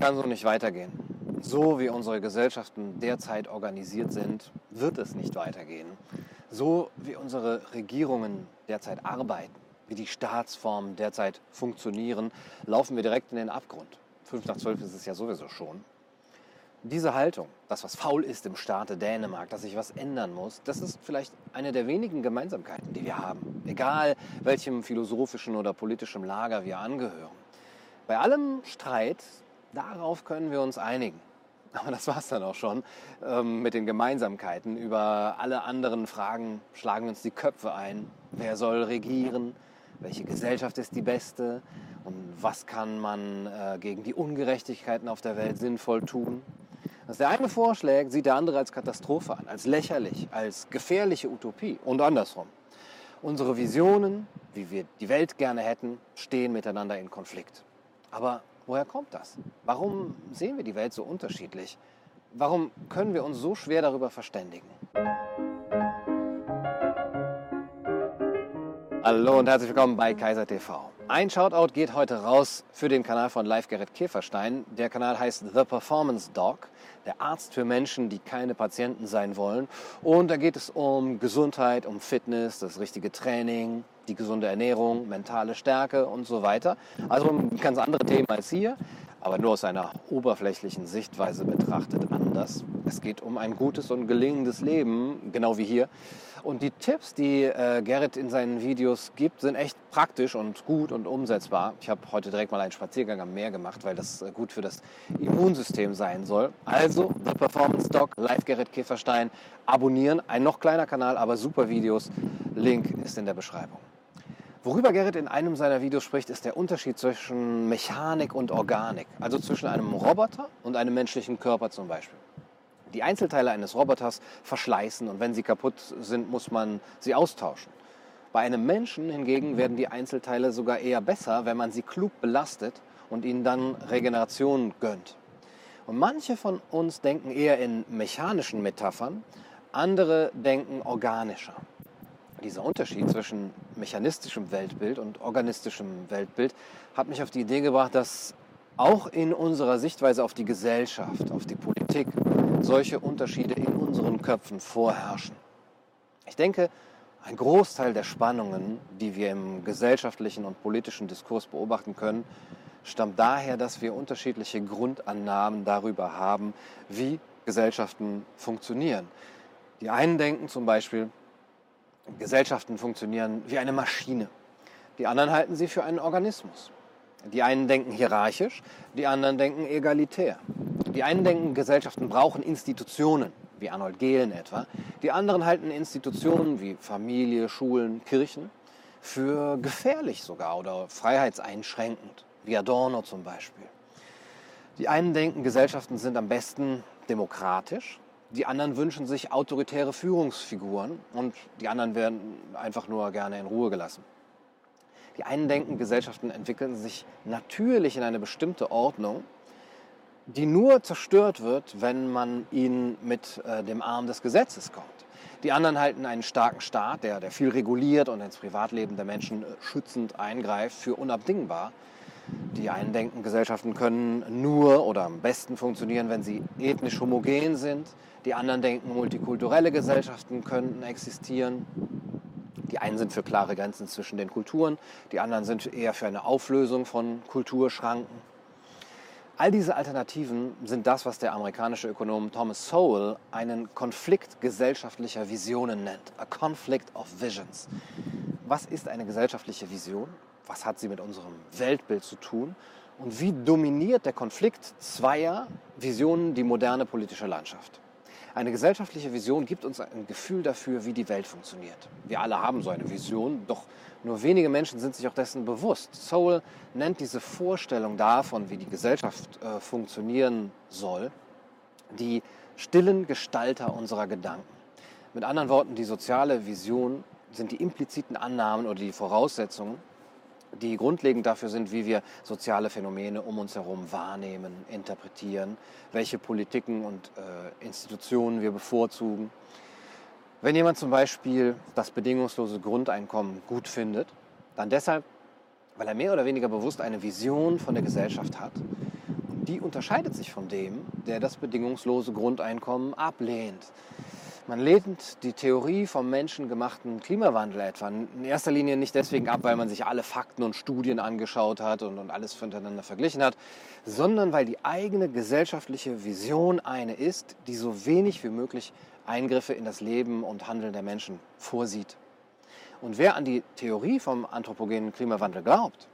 kann so nicht weitergehen. So wie unsere Gesellschaften derzeit organisiert sind, wird es nicht weitergehen. So wie unsere Regierungen derzeit arbeiten, wie die Staatsformen derzeit funktionieren, laufen wir direkt in den Abgrund. Fünf nach zwölf ist es ja sowieso schon. Diese Haltung, das was faul ist im Staate Dänemark, dass sich was ändern muss, das ist vielleicht eine der wenigen Gemeinsamkeiten, die wir haben. Egal welchem philosophischen oder politischen Lager wir angehören. Bei allem Streit, darauf können wir uns einigen. Aber das war es dann auch schon ähm, mit den Gemeinsamkeiten. Über alle anderen Fragen schlagen wir uns die Köpfe ein. Wer soll regieren? Welche Gesellschaft ist die beste? Und was kann man äh, gegen die Ungerechtigkeiten auf der Welt sinnvoll tun? Was der eine vorschlägt, sieht der andere als Katastrophe an, als lächerlich, als gefährliche Utopie und andersrum. Unsere Visionen, wie wir die Welt gerne hätten, stehen miteinander in Konflikt. Aber woher kommt das? Warum sehen wir die Welt so unterschiedlich? Warum können wir uns so schwer darüber verständigen? Hallo und herzlich willkommen bei Kaiser TV. Ein Shoutout geht heute raus für den Kanal von Live Gerrit Käferstein. Der Kanal heißt The Performance Dog, der Arzt für Menschen, die keine Patienten sein wollen. Und da geht es um Gesundheit, um Fitness, das richtige Training, die gesunde Ernährung, mentale Stärke und so weiter. Also ein ganz andere Themen als hier, aber nur aus einer oberflächlichen Sichtweise betrachtet anders. Es geht um ein gutes und gelingendes Leben, genau wie hier. Und die Tipps, die äh, Gerrit in seinen Videos gibt, sind echt praktisch und gut und umsetzbar. Ich habe heute direkt mal einen Spaziergang am Meer gemacht, weil das äh, gut für das Immunsystem sein soll. Also The Performance Doc, live Gerrit Käferstein, abonnieren. Ein noch kleiner Kanal, aber super Videos. Link ist in der Beschreibung. Worüber Gerrit in einem seiner Videos spricht, ist der Unterschied zwischen Mechanik und Organik, also zwischen einem Roboter und einem menschlichen Körper zum Beispiel. Die Einzelteile eines Roboters verschleißen und wenn sie kaputt sind, muss man sie austauschen. Bei einem Menschen hingegen werden die Einzelteile sogar eher besser, wenn man sie klug belastet und ihnen dann Regeneration gönnt. Und manche von uns denken eher in mechanischen Metaphern, andere denken organischer dieser Unterschied zwischen mechanistischem Weltbild und organistischem Weltbild hat mich auf die Idee gebracht, dass auch in unserer Sichtweise auf die Gesellschaft, auf die Politik, solche Unterschiede in unseren Köpfen vorherrschen. Ich denke, ein Großteil der Spannungen, die wir im gesellschaftlichen und politischen Diskurs beobachten können, stammt daher, dass wir unterschiedliche Grundannahmen darüber haben, wie Gesellschaften funktionieren. Die einen denken zum Beispiel, Gesellschaften funktionieren wie eine Maschine. Die anderen halten sie für einen Organismus. Die einen denken hierarchisch, die anderen denken egalitär. Die einen denken, Gesellschaften brauchen Institutionen, wie Arnold Gehlen etwa. Die anderen halten Institutionen wie Familie, Schulen, Kirchen für gefährlich sogar oder freiheitseinschränkend, wie Adorno zum Beispiel. Die einen denken, Gesellschaften sind am besten demokratisch die anderen wünschen sich autoritäre Führungsfiguren und die anderen werden einfach nur gerne in Ruhe gelassen. Die einen denken, Gesellschaften entwickeln sich natürlich in eine bestimmte Ordnung, die nur zerstört wird, wenn man ihnen mit äh, dem Arm des Gesetzes kommt. Die anderen halten einen starken Staat, der, der viel reguliert und ins Privatleben der Menschen äh, schützend eingreift, für unabdingbar. Die einen denken, Gesellschaften können nur oder am besten funktionieren, wenn sie ethnisch homogen sind. Die anderen denken, multikulturelle Gesellschaften könnten existieren. Die einen sind für klare Grenzen zwischen den Kulturen, die anderen sind eher für eine Auflösung von Kulturschranken. All diese Alternativen sind das, was der amerikanische Ökonom Thomas Sowell einen Konflikt gesellschaftlicher Visionen nennt. A conflict of visions. Was ist eine gesellschaftliche Vision? Was hat sie mit unserem Weltbild zu tun? Und wie dominiert der Konflikt zweier Visionen die moderne politische Landschaft? Eine gesellschaftliche Vision gibt uns ein Gefühl dafür, wie die Welt funktioniert. Wir alle haben so eine Vision, doch nur wenige Menschen sind sich auch dessen bewusst. Soul nennt diese Vorstellung davon, wie die Gesellschaft äh, funktionieren soll, die stillen Gestalter unserer Gedanken. Mit anderen Worten, die soziale Vision sind die impliziten Annahmen oder die Voraussetzungen, die grundlegend dafür sind, wie wir soziale Phänomene um uns herum wahrnehmen, interpretieren, welche Politiken und äh, Institutionen wir bevorzugen. Wenn jemand zum Beispiel das bedingungslose Grundeinkommen gut findet, dann deshalb, weil er mehr oder weniger bewusst eine Vision von der Gesellschaft hat und die unterscheidet sich von dem, der das bedingungslose Grundeinkommen ablehnt. Man lehnt die Theorie vom menschengemachten Klimawandel etwa in erster Linie nicht deswegen ab, weil man sich alle Fakten und Studien angeschaut hat und, und alles miteinander verglichen hat, sondern weil die eigene gesellschaftliche Vision eine ist, die so wenig wie möglich Eingriffe in das Leben und Handeln der Menschen vorsieht. Und wer an die Theorie vom anthropogenen Klimawandel glaubt,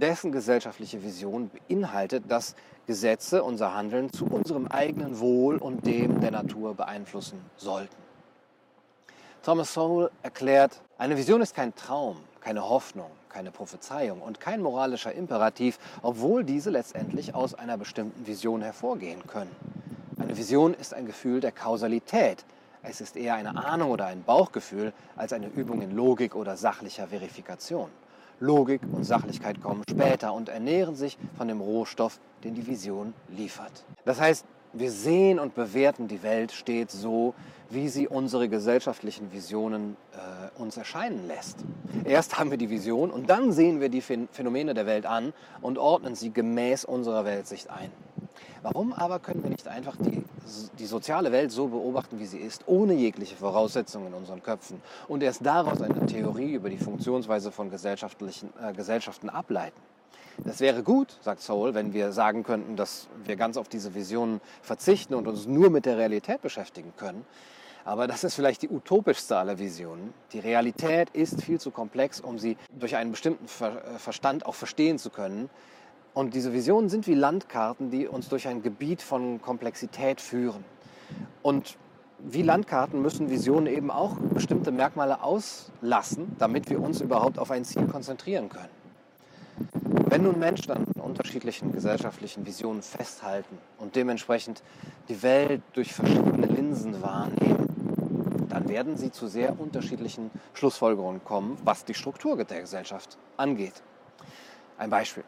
dessen gesellschaftliche Vision beinhaltet, dass Gesetze unser Handeln zu unserem eigenen Wohl und dem der Natur beeinflussen sollten. Thomas Sowell erklärt, eine Vision ist kein Traum, keine Hoffnung, keine Prophezeiung und kein moralischer Imperativ, obwohl diese letztendlich aus einer bestimmten Vision hervorgehen können. Eine Vision ist ein Gefühl der Kausalität. Es ist eher eine Ahnung oder ein Bauchgefühl als eine Übung in Logik oder sachlicher Verifikation. Logik und Sachlichkeit kommen später und ernähren sich von dem Rohstoff, den die Vision liefert. Das heißt, wir sehen und bewerten die Welt stets so, wie sie unsere gesellschaftlichen Visionen äh, uns erscheinen lässt. Erst haben wir die Vision und dann sehen wir die Phänomene der Welt an und ordnen sie gemäß unserer Weltsicht ein. Warum aber können wir nicht einfach die, die soziale Welt so beobachten, wie sie ist, ohne jegliche Voraussetzungen in unseren Köpfen und erst daraus eine Theorie über die Funktionsweise von gesellschaftlichen, äh, Gesellschaften ableiten? Das wäre gut, sagt Soul, wenn wir sagen könnten, dass wir ganz auf diese Visionen verzichten und uns nur mit der Realität beschäftigen können. Aber das ist vielleicht die utopischste aller Visionen. Die Realität ist viel zu komplex, um sie durch einen bestimmten äh, Verstand auch verstehen zu können. Und diese Visionen sind wie Landkarten, die uns durch ein Gebiet von Komplexität führen. Und wie Landkarten müssen Visionen eben auch bestimmte Merkmale auslassen, damit wir uns überhaupt auf ein Ziel konzentrieren können. Wenn nun Menschen an unterschiedlichen gesellschaftlichen Visionen festhalten und dementsprechend die Welt durch verschiedene Linsen wahrnehmen, dann werden sie zu sehr unterschiedlichen Schlussfolgerungen kommen, was die Struktur der Gesellschaft angeht. Ein Beispiel.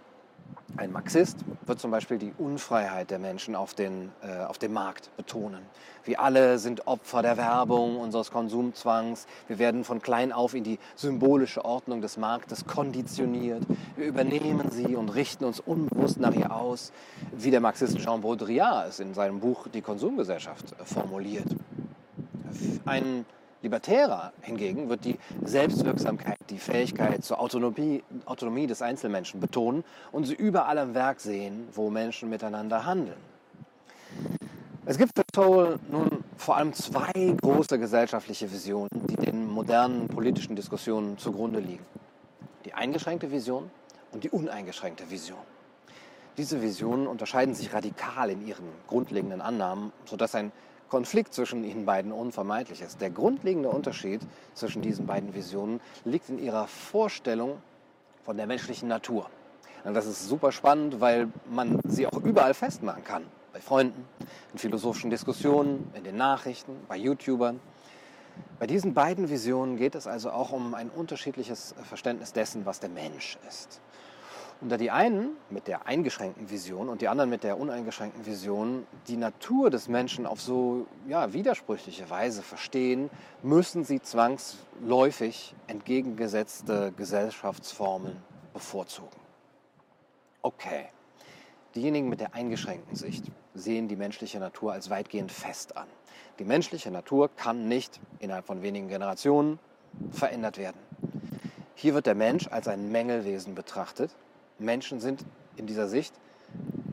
Ein Marxist wird zum Beispiel die Unfreiheit der Menschen auf, den, äh, auf dem Markt betonen. Wir alle sind Opfer der Werbung, unseres Konsumzwangs. Wir werden von klein auf in die symbolische Ordnung des Marktes konditioniert. Wir übernehmen sie und richten uns unbewusst nach ihr aus, wie der Marxist Jean Baudrillard es in seinem Buch Die Konsumgesellschaft formuliert. Ein Libertärer hingegen wird die Selbstwirksamkeit, die Fähigkeit zur Autonomie, Autonomie des Einzelmenschen betonen und sie überall am Werk sehen, wo Menschen miteinander handeln. Es gibt für Soul nun vor allem zwei große gesellschaftliche Visionen, die den modernen politischen Diskussionen zugrunde liegen. Die eingeschränkte Vision und die uneingeschränkte Vision. Diese Visionen unterscheiden sich radikal in ihren grundlegenden Annahmen, sodass ein Konflikt zwischen ihnen beiden unvermeidlich ist. Der grundlegende Unterschied zwischen diesen beiden Visionen liegt in ihrer Vorstellung von der menschlichen Natur. Und das ist super spannend, weil man sie auch überall festmachen kann. Bei Freunden, in philosophischen Diskussionen, in den Nachrichten, bei YouTubern. Bei diesen beiden Visionen geht es also auch um ein unterschiedliches Verständnis dessen, was der Mensch ist. Und da die einen mit der eingeschränkten Vision und die anderen mit der uneingeschränkten Vision die Natur des Menschen auf so ja, widersprüchliche Weise verstehen, müssen sie zwangsläufig entgegengesetzte Gesellschaftsformen bevorzugen. Okay, diejenigen mit der eingeschränkten Sicht sehen die menschliche Natur als weitgehend fest an. Die menschliche Natur kann nicht innerhalb von wenigen Generationen verändert werden. Hier wird der Mensch als ein Mängelwesen betrachtet Menschen sind in dieser Sicht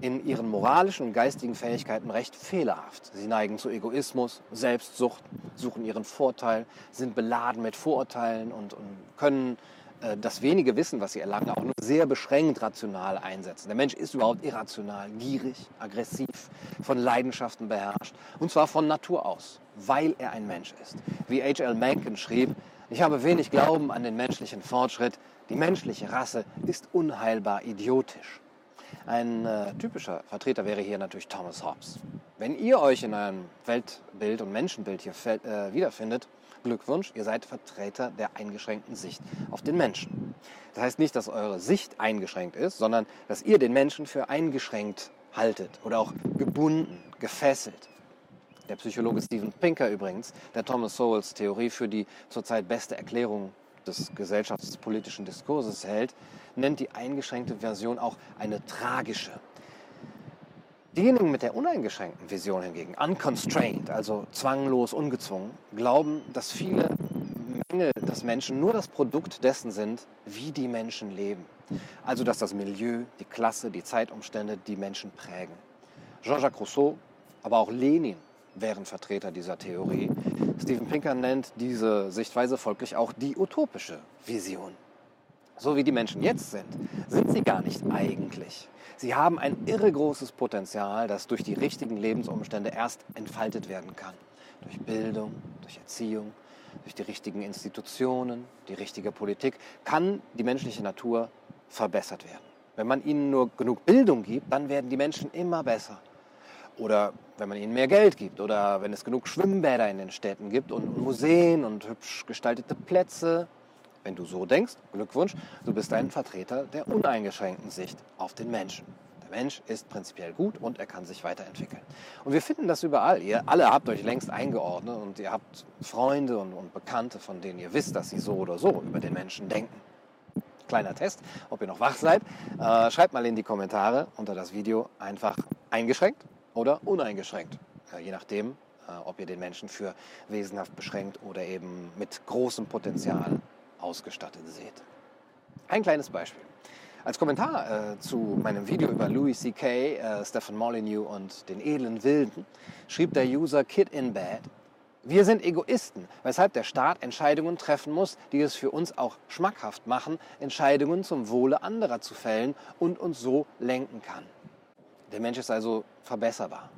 in ihren moralischen und geistigen Fähigkeiten recht fehlerhaft. Sie neigen zu Egoismus, Selbstsucht, suchen ihren Vorteil, sind beladen mit Vorurteilen und, und können äh, das wenige Wissen, was sie erlangen, auch nur sehr beschränkt rational einsetzen. Der Mensch ist überhaupt irrational, gierig, aggressiv, von Leidenschaften beherrscht. Und zwar von Natur aus, weil er ein Mensch ist. Wie H.L. Mencken schrieb, ich habe wenig Glauben an den menschlichen Fortschritt, die menschliche Rasse ist unheilbar idiotisch. Ein äh, typischer Vertreter wäre hier natürlich Thomas Hobbes. Wenn ihr euch in einem Weltbild und Menschenbild hier äh, wiederfindet, Glückwunsch, ihr seid Vertreter der eingeschränkten Sicht auf den Menschen. Das heißt nicht, dass eure Sicht eingeschränkt ist, sondern dass ihr den Menschen für eingeschränkt haltet oder auch gebunden, gefesselt. Der Psychologe Steven Pinker übrigens, der Thomas Sowells Theorie für die zurzeit beste Erklärung des gesellschaftspolitischen Diskurses hält, nennt die eingeschränkte Version auch eine tragische. Diejenigen mit der uneingeschränkten Vision hingegen, unconstrained, also zwanglos, ungezwungen, glauben, dass viele Menge des Menschen nur das Produkt dessen sind, wie die Menschen leben. Also dass das Milieu, die Klasse, die Zeitumstände die Menschen prägen. Jean-Jacques Rousseau, aber auch Lenin wären Vertreter dieser Theorie. Steven Pinker nennt diese Sichtweise folglich auch die utopische Vision. So wie die Menschen jetzt sind, sind sie gar nicht eigentlich. Sie haben ein irre großes Potenzial, das durch die richtigen Lebensumstände erst entfaltet werden kann. Durch Bildung, durch Erziehung, durch die richtigen Institutionen, die richtige Politik, kann die menschliche Natur verbessert werden. Wenn man ihnen nur genug Bildung gibt, dann werden die Menschen immer besser. Oder wenn man ihnen mehr Geld gibt oder wenn es genug Schwimmbäder in den Städten gibt und Museen und hübsch gestaltete Plätze. Wenn du so denkst, Glückwunsch, du bist ein Vertreter der uneingeschränkten Sicht auf den Menschen. Der Mensch ist prinzipiell gut und er kann sich weiterentwickeln. Und wir finden das überall. Ihr alle habt euch längst eingeordnet und ihr habt Freunde und, und Bekannte, von denen ihr wisst, dass sie so oder so über den Menschen denken. Kleiner Test, ob ihr noch wach seid. Äh, schreibt mal in die Kommentare unter das Video einfach eingeschränkt oder uneingeschränkt. Äh, je nachdem, äh, ob ihr den Menschen für wesenhaft beschränkt oder eben mit großem Potenzial ausgestattet seht. Ein kleines Beispiel. Als Kommentar äh, zu meinem Video über Louis C.K., äh, Stephen Molyneux und den edlen Wilden schrieb der User Kid in Bad, wir sind Egoisten, weshalb der Staat Entscheidungen treffen muss, die es für uns auch schmackhaft machen, Entscheidungen zum Wohle anderer zu fällen und uns so lenken kann. Der Mensch ist also verbesserbar.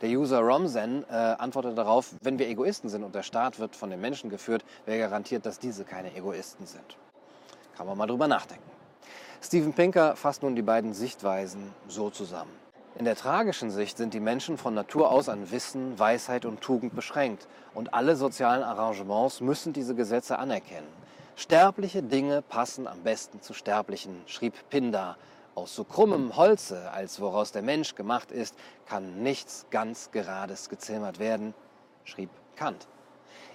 Der User Romzen äh, antwortet darauf, wenn wir Egoisten sind und der Staat wird von den Menschen geführt, wer garantiert, dass diese keine Egoisten sind? Kann man mal drüber nachdenken. Steven Pinker fasst nun die beiden Sichtweisen so zusammen. In der tragischen Sicht sind die Menschen von Natur aus an Wissen, Weisheit und Tugend beschränkt und alle sozialen Arrangements müssen diese Gesetze anerkennen. Sterbliche Dinge passen am besten zu Sterblichen, schrieb Pindar aus so krummem Holze, als woraus der Mensch gemacht ist, kann nichts ganz Gerades gezimmert werden, schrieb Kant.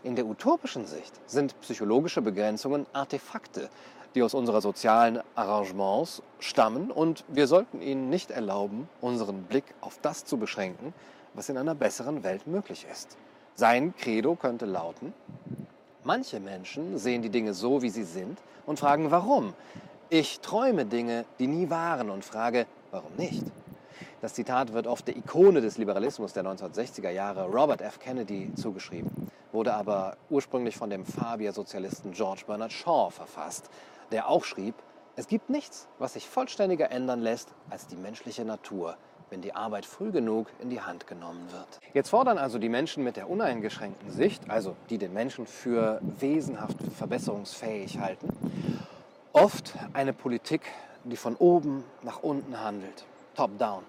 In der utopischen Sicht sind psychologische Begrenzungen Artefakte, die aus unserer sozialen Arrangements stammen und wir sollten ihnen nicht erlauben, unseren Blick auf das zu beschränken, was in einer besseren Welt möglich ist. Sein Credo könnte lauten, manche Menschen sehen die Dinge so, wie sie sind und fragen warum. Ich träume Dinge, die nie waren und frage, warum nicht? Das Zitat wird oft der Ikone des Liberalismus der 1960er Jahre, Robert F. Kennedy, zugeschrieben, wurde aber ursprünglich von dem Fabier-Sozialisten George Bernard Shaw verfasst, der auch schrieb, es gibt nichts, was sich vollständiger ändern lässt als die menschliche Natur, wenn die Arbeit früh genug in die Hand genommen wird. Jetzt fordern also die Menschen mit der uneingeschränkten Sicht, also die den Menschen für wesenhaft verbesserungsfähig halten, oft eine Politik, die von oben nach unten handelt, top-down.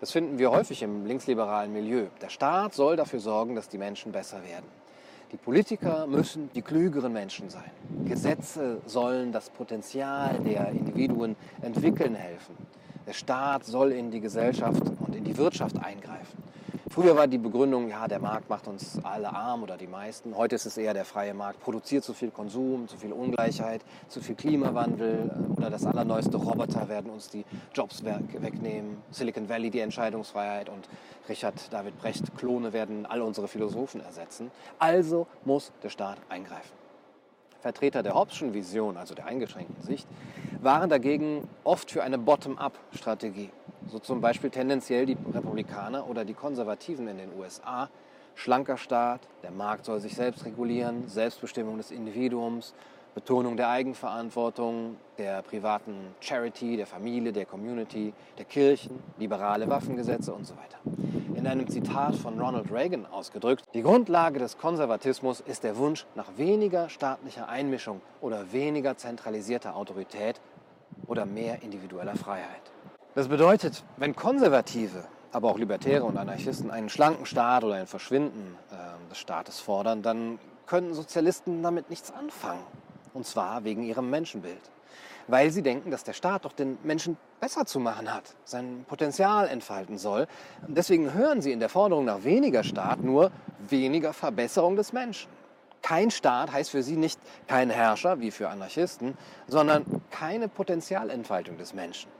Das finden wir häufig im linksliberalen Milieu. Der Staat soll dafür sorgen, dass die Menschen besser werden. Die Politiker müssen die klügeren Menschen sein. Gesetze sollen das Potenzial der Individuen entwickeln helfen. Der Staat soll in die Gesellschaft und in die Wirtschaft eingreifen. Früher war die Begründung, ja, der Markt macht uns alle arm oder die meisten. Heute ist es eher der freie Markt, produziert zu viel Konsum, zu viel Ungleichheit, zu viel Klimawandel äh, oder das allerneueste Roboter werden uns die Jobs wegnehmen. Silicon Valley die Entscheidungsfreiheit und Richard David Brecht Klone werden all unsere Philosophen ersetzen. Also muss der Staat eingreifen. Vertreter der Hobbes'schen Vision, also der eingeschränkten Sicht, waren dagegen oft für eine Bottom-up-Strategie. So zum Beispiel tendenziell die Republikaner oder die Konservativen in den USA. Schlanker Staat, der Markt soll sich selbst regulieren, Selbstbestimmung des Individuums, Betonung der Eigenverantwortung, der privaten Charity, der Familie, der Community, der Kirchen, liberale Waffengesetze und so weiter. In einem Zitat von Ronald Reagan ausgedrückt, die Grundlage des Konservatismus ist der Wunsch nach weniger staatlicher Einmischung oder weniger zentralisierter Autorität oder mehr individueller Freiheit. Das bedeutet, wenn Konservative, aber auch Libertäre und Anarchisten einen schlanken Staat oder ein Verschwinden äh, des Staates fordern, dann können Sozialisten damit nichts anfangen. Und zwar wegen ihrem Menschenbild. Weil sie denken, dass der Staat doch den Menschen besser zu machen hat, sein Potenzial entfalten soll. Deswegen hören sie in der Forderung nach weniger Staat nur weniger Verbesserung des Menschen. Kein Staat heißt für sie nicht kein Herrscher, wie für Anarchisten, sondern keine Potenzialentfaltung des Menschen.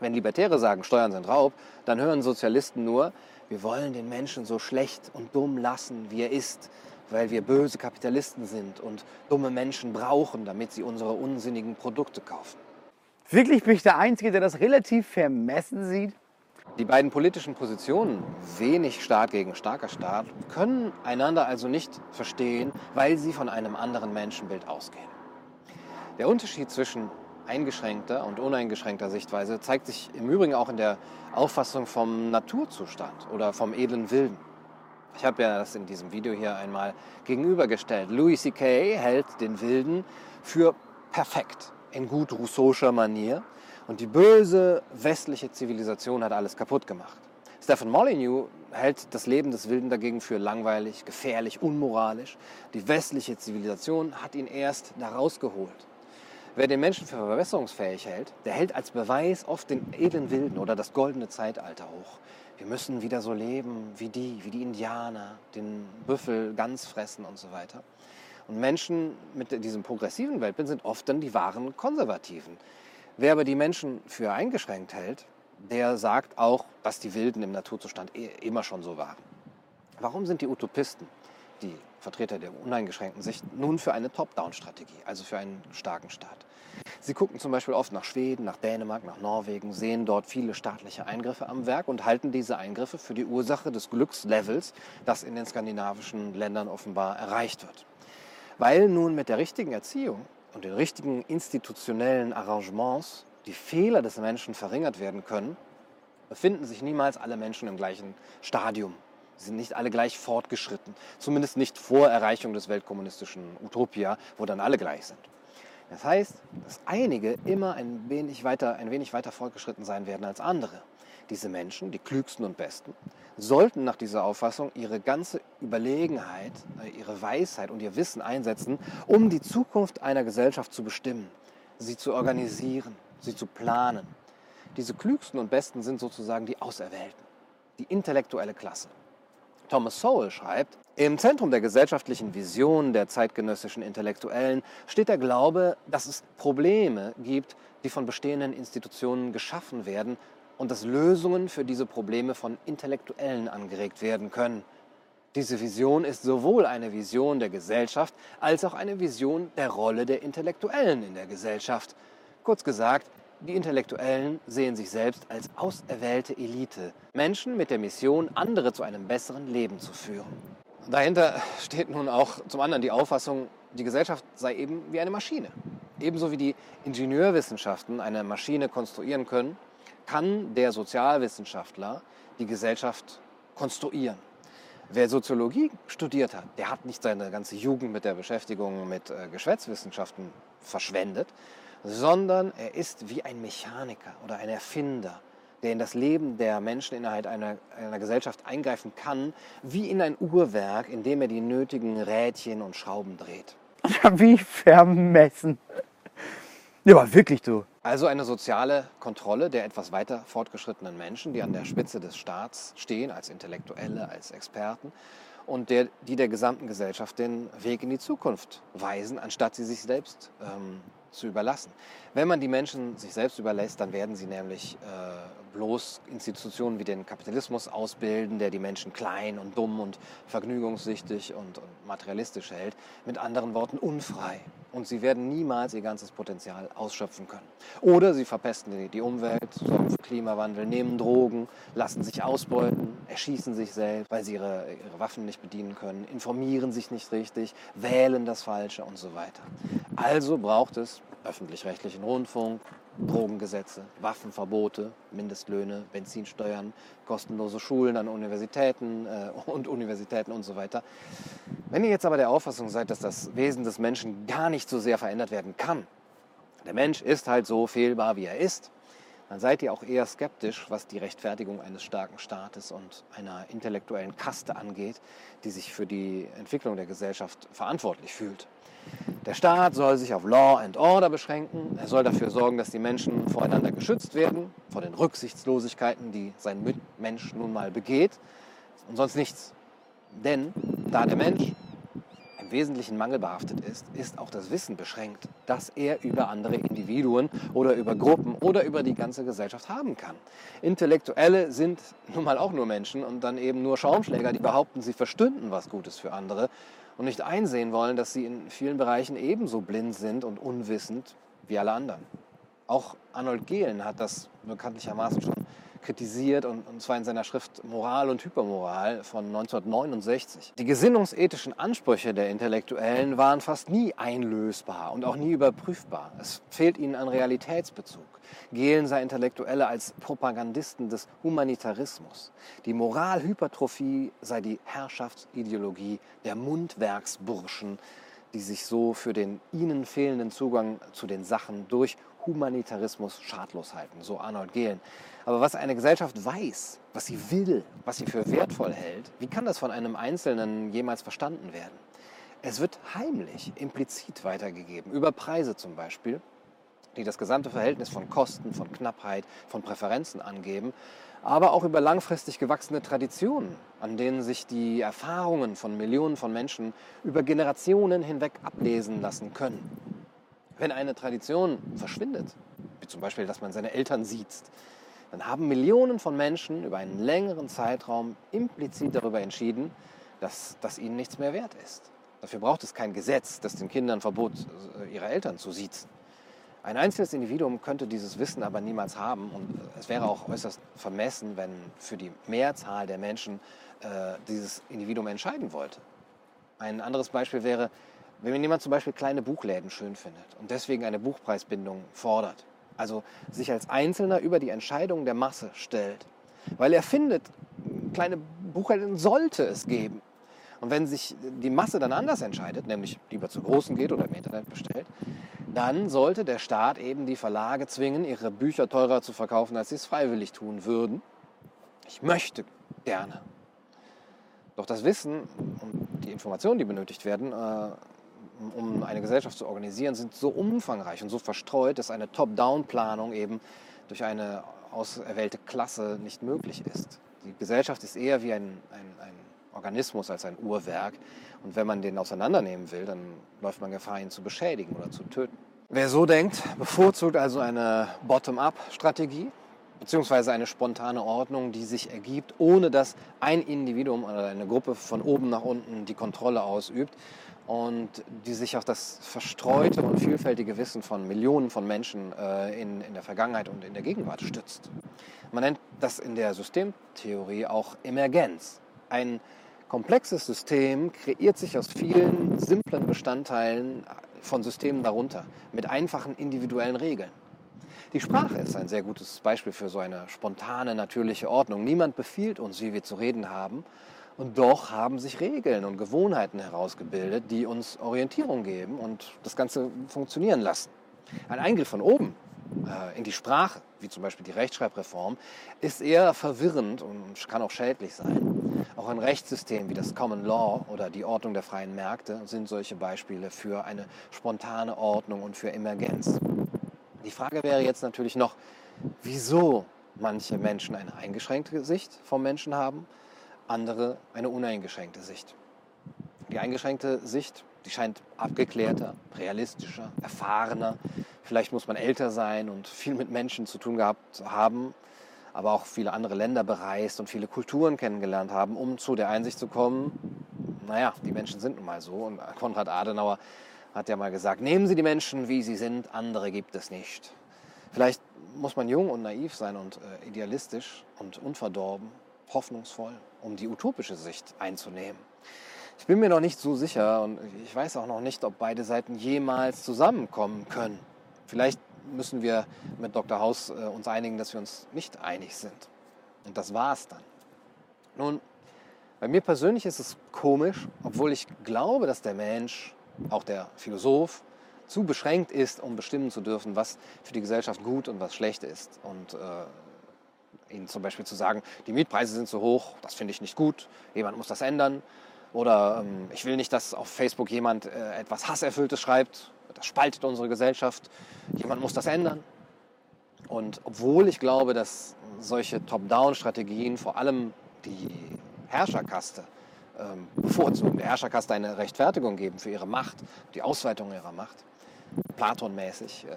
Wenn Libertäre sagen, Steuern sind Raub, dann hören Sozialisten nur, wir wollen den Menschen so schlecht und dumm lassen, wie er ist, weil wir böse Kapitalisten sind und dumme Menschen brauchen, damit sie unsere unsinnigen Produkte kaufen. Wirklich bin ich der Einzige, der das relativ vermessen sieht? Die beiden politischen Positionen, wenig Staat gegen starker Staat, können einander also nicht verstehen, weil sie von einem anderen Menschenbild ausgehen. Der Unterschied zwischen eingeschränkter und uneingeschränkter Sichtweise zeigt sich im Übrigen auch in der Auffassung vom Naturzustand oder vom edlen Wilden. Ich habe ja das in diesem Video hier einmal gegenübergestellt. Louis C.K. hält den Wilden für perfekt, in gut rousseauscher Manier. Und die böse westliche Zivilisation hat alles kaputt gemacht. Stephen Molyneux hält das Leben des Wilden dagegen für langweilig, gefährlich, unmoralisch. Die westliche Zivilisation hat ihn erst da rausgeholt. Wer den Menschen für verbesserungsfähig hält, der hält als Beweis oft den edlen Wilden oder das goldene Zeitalter hoch. Wir müssen wieder so leben wie die, wie die Indianer, den Büffel ganz fressen und so weiter. Und Menschen mit diesem progressiven Weltbild sind oft dann die wahren Konservativen. Wer aber die Menschen für eingeschränkt hält, der sagt auch, dass die Wilden im Naturzustand eh immer schon so waren. Warum sind die Utopisten, die Vertreter der uneingeschränkten Sicht, nun für eine Top-Down-Strategie, also für einen starken Staat? Sie gucken zum Beispiel oft nach Schweden, nach Dänemark, nach Norwegen, sehen dort viele staatliche Eingriffe am Werk und halten diese Eingriffe für die Ursache des Glückslevels, das in den skandinavischen Ländern offenbar erreicht wird. Weil nun mit der richtigen Erziehung und den richtigen institutionellen Arrangements die Fehler des Menschen verringert werden können, befinden sich niemals alle Menschen im gleichen Stadium. Sie sind nicht alle gleich fortgeschritten, zumindest nicht vor Erreichung des weltkommunistischen Utopia, wo dann alle gleich sind. Das heißt, dass einige immer ein wenig weiter, ein wenig weiter fortgeschritten sein werden als andere. Diese Menschen, die klügsten und besten, sollten nach dieser Auffassung ihre ganze Überlegenheit, äh, ihre Weisheit und ihr Wissen einsetzen, um die Zukunft einer Gesellschaft zu bestimmen, sie zu organisieren, sie zu planen. Diese klügsten und besten sind sozusagen die Auserwählten, die intellektuelle Klasse. Thomas Sowell schreibt, im Zentrum der gesellschaftlichen Vision der zeitgenössischen Intellektuellen steht der Glaube, dass es Probleme gibt, die von bestehenden Institutionen geschaffen werden und dass Lösungen für diese Probleme von Intellektuellen angeregt werden können. Diese Vision ist sowohl eine Vision der Gesellschaft als auch eine Vision der Rolle der Intellektuellen in der Gesellschaft. Kurz gesagt, die Intellektuellen sehen sich selbst als auserwählte Elite, Menschen mit der Mission, andere zu einem besseren Leben zu führen. Dahinter steht nun auch zum anderen die Auffassung, die Gesellschaft sei eben wie eine Maschine. Ebenso wie die Ingenieurwissenschaften eine Maschine konstruieren können, kann der Sozialwissenschaftler die Gesellschaft konstruieren. Wer Soziologie studiert hat, der hat nicht seine ganze Jugend mit der Beschäftigung mit äh, Geschwätzwissenschaften verschwendet, sondern er ist wie ein Mechaniker oder ein Erfinder, der in das Leben der Menschen innerhalb einer, einer Gesellschaft eingreifen kann, wie in ein Uhrwerk, in dem er die nötigen Rädchen und Schrauben dreht. wie vermessen. Ja, aber wirklich du. Also eine soziale Kontrolle der etwas weiter fortgeschrittenen Menschen, die an der Spitze des Staats stehen, als Intellektuelle, als Experten und der, die der gesamten Gesellschaft den Weg in die Zukunft weisen, anstatt sie sich selbst ähm, zu überlassen. Wenn man die Menschen sich selbst überlässt, dann werden sie nämlich äh, bloß Institutionen wie den Kapitalismus ausbilden, der die Menschen klein und dumm und vergnügungssüchtig und, und materialistisch hält. Mit anderen Worten unfrei. Und sie werden niemals ihr ganzes Potenzial ausschöpfen können. Oder sie verpesten die, Umwelt, sorgen für Klimawandel, nehmen Drogen, lassen sich ausbeuten, erschießen sich selbst, weil sie ihre, ihre Waffen nicht bedienen können, informieren sich nicht richtig, wählen das Falsche und so weiter. Also braucht es öffentlich-rechtlichen Rundfunk, Drogengesetze, Waffenverbote, Mindestlöhne, Benzinsteuern, kostenlose Schulen an Universitäten äh, und Universitäten und so weiter. Wenn ihr jetzt aber der Auffassung seid, dass das Wesen des Menschen gar nicht so sehr verändert werden kann, der Mensch ist halt so fehlbar, wie er ist, dann seid ihr auch eher skeptisch, was die Rechtfertigung eines starken Staates und einer intellektuellen Kaste angeht, die sich für die Entwicklung der Gesellschaft verantwortlich fühlt. Der Staat soll sich auf Law and Order beschränken. Er soll dafür sorgen, dass die Menschen voreinander geschützt werden, vor den Rücksichtslosigkeiten, die sein Mitmensch nun mal begeht und sonst nichts. Denn da der Mensch Wesentlichen mangelbehaftet ist, ist auch das Wissen beschränkt, das er über andere Individuen oder über Gruppen oder über die ganze Gesellschaft haben kann. Intellektuelle sind nun mal auch nur Menschen und dann eben nur Schaumschläger, die behaupten, sie verstünden was Gutes für andere und nicht einsehen wollen, dass sie in vielen Bereichen ebenso blind sind und unwissend wie alle anderen. Auch Arnold Gehlen hat das bekanntlichermaßen schon kritisiert, und, zwar in seiner Schrift Moral und Hypermoral von 1969. Die gesinnungsethischen Ansprüche der Intellektuellen waren fast nie einlösbar und auch nie überprüfbar. Es fehlt ihnen an Realitätsbezug. Gehlen sei Intellektuelle als Propagandisten des Humanitarismus. Die Moralhypertrophie sei die Herrschaftsideologie der Mundwerksburschen, die sich so für den ihnen fehlenden Zugang zu den Sachen durch Humanitarismus schadlos halten, so Arnold Gehlen. Aber was eine Gesellschaft weiß, was sie will, was sie für wertvoll hält, wie kann das von einem Einzelnen jemals verstanden werden? Es wird heimlich, implizit weitergegeben, über Preise zum Beispiel, die das gesamte Verhältnis von Kosten, von Knappheit, von Präferenzen angeben, aber auch über langfristig gewachsene Traditionen, an denen sich die Erfahrungen von Millionen von Menschen über Generationen hinweg ablesen lassen können. Wenn eine Tradition verschwindet, wie zum Beispiel, dass man seine Eltern sieht, dann haben Millionen von Menschen über einen längeren Zeitraum implizit darüber entschieden, dass das ihnen nichts mehr wert ist. Dafür braucht es kein Gesetz, das den Kindern verbot, äh, ihre Eltern zu siezen. Ein einzelnes Individuum könnte dieses Wissen aber niemals haben und es wäre auch äußerst vermessen, wenn für die Mehrzahl der Menschen äh, dieses Individuum entscheiden wollte. Ein anderes Beispiel wäre, wenn jemand zum Beispiel kleine Buchläden schön findet und deswegen eine Buchpreisbindung fordert also sich als Einzelner über die Entscheidungen der Masse stellt. Weil er findet, kleine Buchhaltung sollte es geben. Und wenn sich die Masse dann anders entscheidet, nämlich lieber zu großen geht oder im Internet bestellt, dann sollte der Staat eben die Verlage zwingen, ihre Bücher teurer zu verkaufen, als sie es freiwillig tun würden. Ich möchte gerne. Doch das Wissen und die Informationen, die benötigt werden, äh, um eine Gesellschaft zu organisieren, sind so umfangreich und so verstreut, dass eine Top-Down-Planung eben durch eine auserwählte Klasse nicht möglich ist. Die Gesellschaft ist eher wie ein, ein, ein Organismus als ein Uhrwerk. Und wenn man den auseinandernehmen will, dann läuft man Gefahr, ihn zu beschädigen oder zu töten. Wer so denkt, bevorzugt also eine Bottom-up-Strategie, beziehungsweise eine spontane Ordnung, die sich ergibt, ohne dass ein Individuum oder eine Gruppe von oben nach unten die Kontrolle ausübt und die sich auf das verstreute und vielfältige Wissen von Millionen von Menschen äh, in, in der Vergangenheit und in der Gegenwart stützt. Man nennt das in der Systemtheorie auch Emergenz. Ein komplexes System kreiert sich aus vielen simplen Bestandteilen von Systemen darunter, mit einfachen individuellen Regeln. Die Sprache ist ein sehr gutes Beispiel für so eine spontane, natürliche Ordnung. Niemand befiehlt uns, wie wir zu reden haben, und doch haben sich Regeln und Gewohnheiten herausgebildet, die uns Orientierung geben und das Ganze funktionieren lassen. Ein Eingriff von oben äh, in die Sprache, wie zum Beispiel die Rechtschreibreform, ist eher verwirrend und kann auch schädlich sein. Auch ein Rechtssystem wie das Common Law oder die Ordnung der freien Märkte sind solche Beispiele für eine spontane Ordnung und für Emergenz. Die Frage wäre jetzt natürlich noch, wieso manche Menschen eine eingeschränkte Sicht vom Menschen haben andere eine uneingeschränkte Sicht. Die eingeschränkte Sicht, die scheint abgeklärter, realistischer, erfahrener. Vielleicht muss man älter sein und viel mit Menschen zu tun gehabt haben, aber auch viele andere Länder bereist und viele Kulturen kennengelernt haben, um zu der Einsicht zu kommen, naja, die Menschen sind nun mal so. Und Konrad Adenauer hat ja mal gesagt, nehmen Sie die Menschen, wie sie sind, andere gibt es nicht. Vielleicht muss man jung und naiv sein und äh, idealistisch und unverdorben, hoffnungsvoll um die utopische Sicht einzunehmen. Ich bin mir noch nicht so sicher und ich weiß auch noch nicht, ob beide Seiten jemals zusammenkommen können. Vielleicht müssen wir mit Dr. Haus äh, uns einigen, dass wir uns nicht einig sind. Und das war's dann. Nun, bei mir persönlich ist es komisch, obwohl ich glaube, dass der Mensch, auch der Philosoph, zu beschränkt ist, um bestimmen zu dürfen, was für die Gesellschaft gut und was schlecht ist. Und äh, Ihnen zum Beispiel zu sagen, die Mietpreise sind zu hoch, das finde ich nicht gut, jemand muss das ändern. Oder ähm, ich will nicht, dass auf Facebook jemand äh, etwas Hasserfülltes schreibt, das spaltet unsere Gesellschaft, jemand muss das ändern. Und obwohl ich glaube, dass solche Top-Down-Strategien vor allem die Herrscherkaste ähm, bevorzugen. Der Herrscherkaste eine Rechtfertigung geben für ihre Macht, die Ausweitung ihrer Macht. Platonmäßig, äh,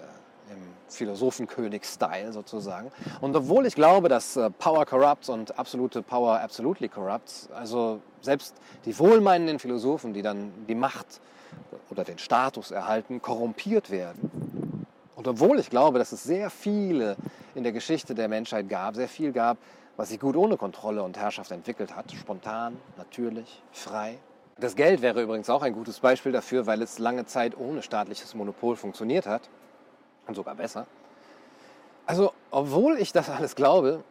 im Philosophenkönig-Style sozusagen. Und obwohl ich glaube, dass äh, Power corrupts und absolute Power absolutely corrupts, also selbst die wohlmeinenden Philosophen, die dann die Macht oder den Status erhalten, korrumpiert werden. Und obwohl ich glaube, dass es sehr viele in der Geschichte der Menschheit gab, sehr viel gab, was sich gut ohne Kontrolle und Herrschaft entwickelt hat, spontan, natürlich, frei. Das Geld wäre übrigens auch ein gutes Beispiel dafür, weil es lange Zeit ohne staatliches Monopol funktioniert hat und sogar besser. Also, obwohl ich das alles glaube,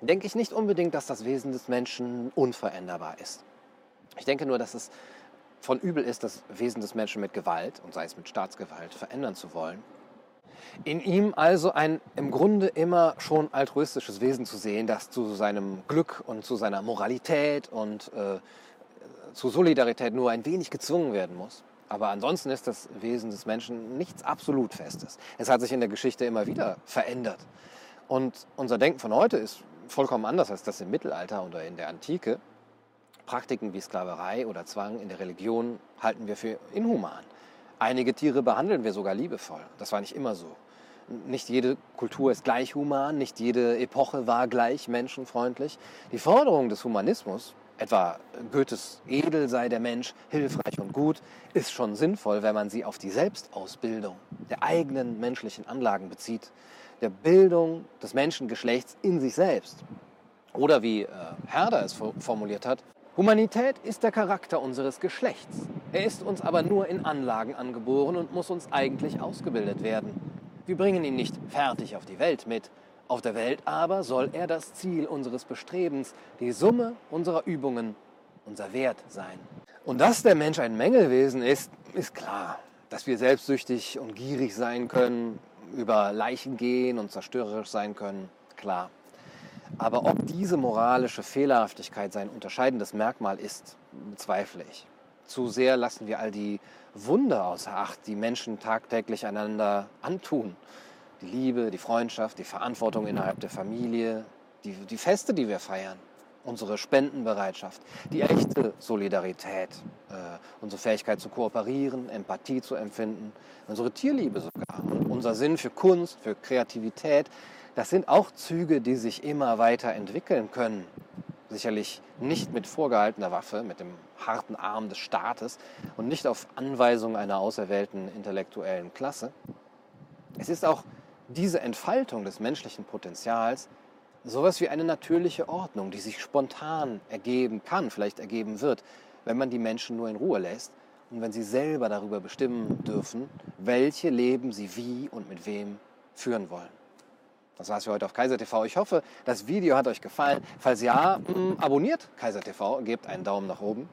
denke ich nicht unbedingt, dass das Wesen des Menschen unveränderbar ist. Ich denke nur, dass es von übel ist, das Wesen des Menschen mit Gewalt, und sei es mit Staatsgewalt, verändern zu wollen. In ihm also ein im Grunde immer schon altruistisches Wesen zu sehen, das zu seinem Glück und zu seiner Moralität und äh, zu Solidarität nur ein wenig gezwungen werden muss. Aber ansonsten ist das Wesen des Menschen nichts absolut Festes. Es hat sich in der Geschichte immer wieder verändert. Und unser Denken von heute ist vollkommen anders als das im Mittelalter oder in der Antike. Praktiken wie Sklaverei oder Zwang in der Religion halten wir für inhuman. Einige Tiere behandeln wir sogar liebevoll. Das war nicht immer so. Nicht jede Kultur ist gleich human, nicht jede Epoche war gleich menschenfreundlich. Die Forderung des Humanismus etwa Goethes Edel sei der Mensch, hilfreich und gut, ist schon sinnvoll, wenn man sie auf die Selbstausbildung der eigenen menschlichen Anlagen bezieht, der Bildung des Menschengeschlechts in sich selbst. Oder wie äh, Herder es formuliert hat, Humanität ist der Charakter unseres Geschlechts. Er ist uns aber nur in Anlagen angeboren und muss uns eigentlich ausgebildet werden. Wir bringen ihn nicht fertig auf die Welt mit, auf der Welt aber soll er das Ziel unseres Bestrebens, die Summe unserer Übungen, unser Wert sein. Und dass der Mensch ein Mängelwesen ist, ist klar. Dass wir selbstsüchtig und gierig sein können, über Leichen gehen und zerstörerisch sein können, klar. Aber ob diese moralische Fehlerhaftigkeit sein unterscheidendes Merkmal ist, bezweifle ich. Zu sehr lassen wir all die Wunder außer Acht, die Menschen tagtäglich einander antun die Liebe, die Freundschaft, die Verantwortung innerhalb der Familie, die, die Feste, die wir feiern, unsere Spendenbereitschaft, die echte Solidarität, äh, unsere Fähigkeit zu kooperieren, Empathie zu empfinden, unsere Tierliebe sogar, unser Sinn für Kunst, für Kreativität, das sind auch Züge, die sich immer weiter entwickeln können. Sicherlich nicht mit vorgehaltener Waffe, mit dem harten Arm des Staates und nicht auf Anweisung einer auserwählten intellektuellen Klasse. Es ist auch diese Entfaltung des menschlichen Potenzials sowas wie eine natürliche Ordnung, die sich spontan ergeben kann, vielleicht ergeben wird, wenn man die Menschen nur in Ruhe lässt und wenn sie selber darüber bestimmen dürfen, welche Leben sie wie und mit wem führen wollen. Das war's für heute auf Kaiser TV. Ich hoffe, das Video hat euch gefallen. Falls ja, mm, abonniert Kaiser TV, gebt einen Daumen nach oben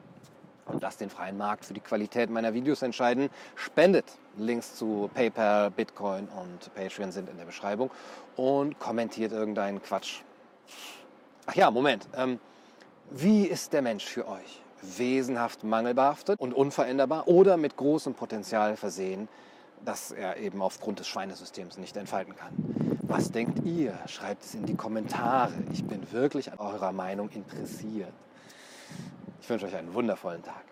und lasst den freien Markt für die Qualität meiner Videos entscheiden. Spendet. Links zu PayPal, Bitcoin und Patreon sind in der Beschreibung. Und kommentiert irgendeinen Quatsch. Ach ja, Moment. Ähm, wie ist der Mensch für euch? Wesenhaft mangelbehaftet und unveränderbar oder mit großem Potenzial versehen, das er eben aufgrund des Schweinesystems nicht entfalten kann? Was denkt ihr? Schreibt es in die Kommentare. Ich bin wirklich an eurer Meinung interessiert. Ich wünsche euch einen wundervollen Tag.